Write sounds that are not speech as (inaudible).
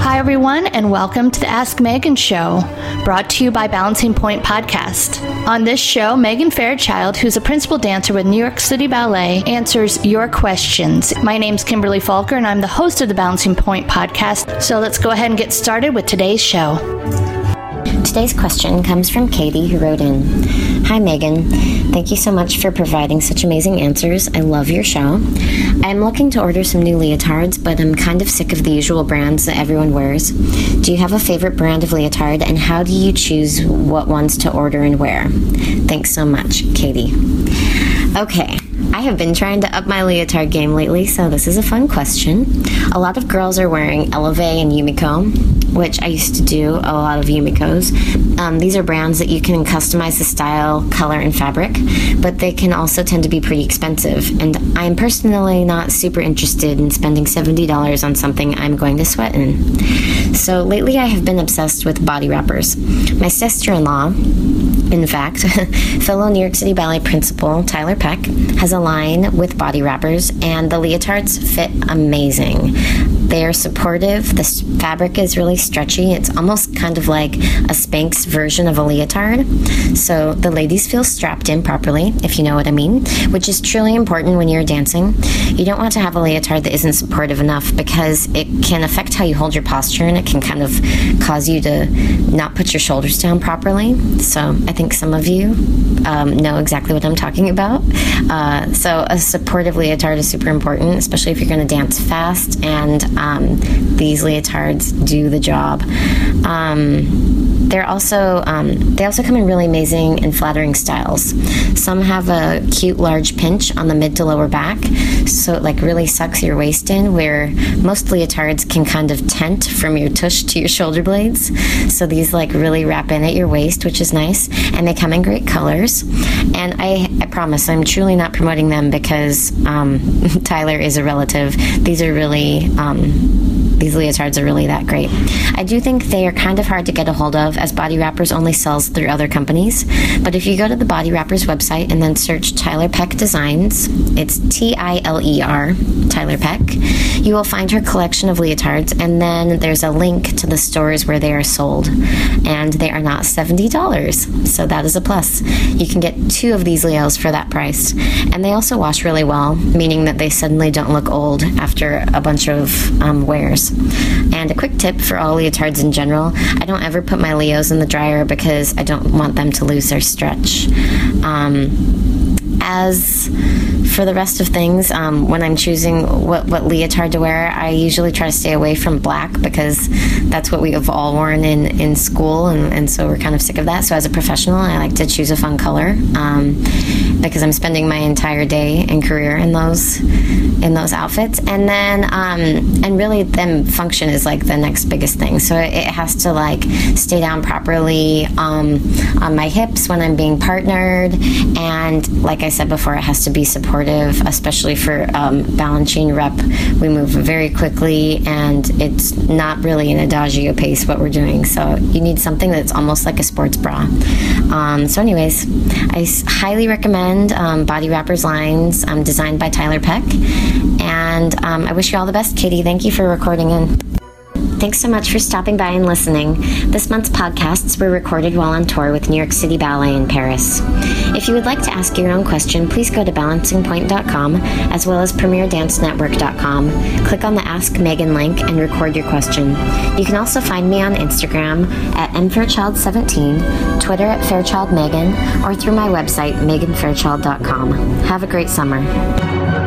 Hi, everyone, and welcome to the Ask Megan Show, brought to you by Balancing Point Podcast. On this show, Megan Fairchild, who's a principal dancer with New York City Ballet, answers your questions. My name's Kimberly Falker, and I'm the host of the Balancing Point Podcast. So let's go ahead and get started with today's show. Today's question comes from Katie, who wrote in Hi, Megan. Thank you so much for providing such amazing answers. I love your show. I'm looking to order some new leotards, but I'm kind of sick of the usual brands that everyone wears. Do you have a favorite brand of leotard, and how do you choose what ones to order and wear? Thanks so much, Katie. Okay, I have been trying to up my leotard game lately, so this is a fun question. A lot of girls are wearing Eleve and Yumiko, which I used to do a lot of Yumikos. Um, these are brands that you can customize the style, color, and fabric, but they can also tend to be pretty expensive. And I'm personally not super interested in spending $70 on something I'm going to sweat in. So lately I have been obsessed with body wrappers. My sister in law, in fact, (laughs) fellow New York City Ballet principal Tiler Peck has a line with body wrappers, and the leotards fit amazing. They are supportive. The fabric is really stretchy. It's almost kind of like a Spanx version of a leotard. So the ladies feel strapped in properly, if you know what I mean, which is truly important when you're dancing. You don't want to have a leotard that isn't supportive enough because it can affect how you hold your posture and it can kind of cause you to not put your shoulders down properly. So I think some of you um, know exactly what I'm talking about. Uh, so a supportive leotard is super important, especially if you're going to dance fast and um, these leotards do the job. Um, they're also um, they also come in really amazing and flattering styles. Some have a cute large pinch on the mid to lower back, so it like really sucks your waist in. Where most leotards can kind of tent from your tush to your shoulder blades, so these like really wrap in at your waist, which is nice. And they come in great colors. And I, I promise I'm truly not promoting them because um, (laughs) Tiler is a relative. These are really um, these leotards are really that great. I do think they are kind of hard to get a hold of as Body Wrappers only sells through other companies. But if you go to the Body Wrappers website and then search Tiler Peck Designs, it's T I L E R, Tiler Peck, you will find her collection of leotards. And then there's a link to the stores where they are sold. And they are not $70. So that is a plus. You can get two of these Leos for that price. And they also wash really well, meaning that they suddenly don't look old after a bunch of um, wears. And a quick tip for all leotards in general I don't ever put my Leos in the dryer because I don't want them to lose their stretch. Um, as for the rest of things, um, when I'm choosing what, what leotard to wear, I usually try to stay away from black because that's what we have all worn in, in school, and, and so we're kind of sick of that. So, as a professional, I like to choose a fun color um, because I'm spending my entire day and career in those in those outfits. And then, um, and really, then function is like the next biggest thing. So, it, it has to like stay down properly um, on my hips when I'm being partnered, and like I said before, it has to be supportive, especially for um, Balanchine rep. We move very quickly, and it's not really an adagio pace what we're doing. So you need something that's almost like a sports bra. Um, so, anyways, I highly recommend um, Body Wrappers lines um, designed by Tiler Peck, and um, I wish you all the best, Katie. Thank you for recording in. Thanks so much for stopping by and listening. This month's podcasts were recorded while on tour with New York City Ballet in Paris. If you would like to ask your own question, please go to balancingpoint.com as well as premierdancenetwork.com. Click on the Ask Megan link and record your question. You can also find me on Instagram at mfairchild17, Twitter at fairchildmegan, or through my website, meganfairchild.com. Have a great summer.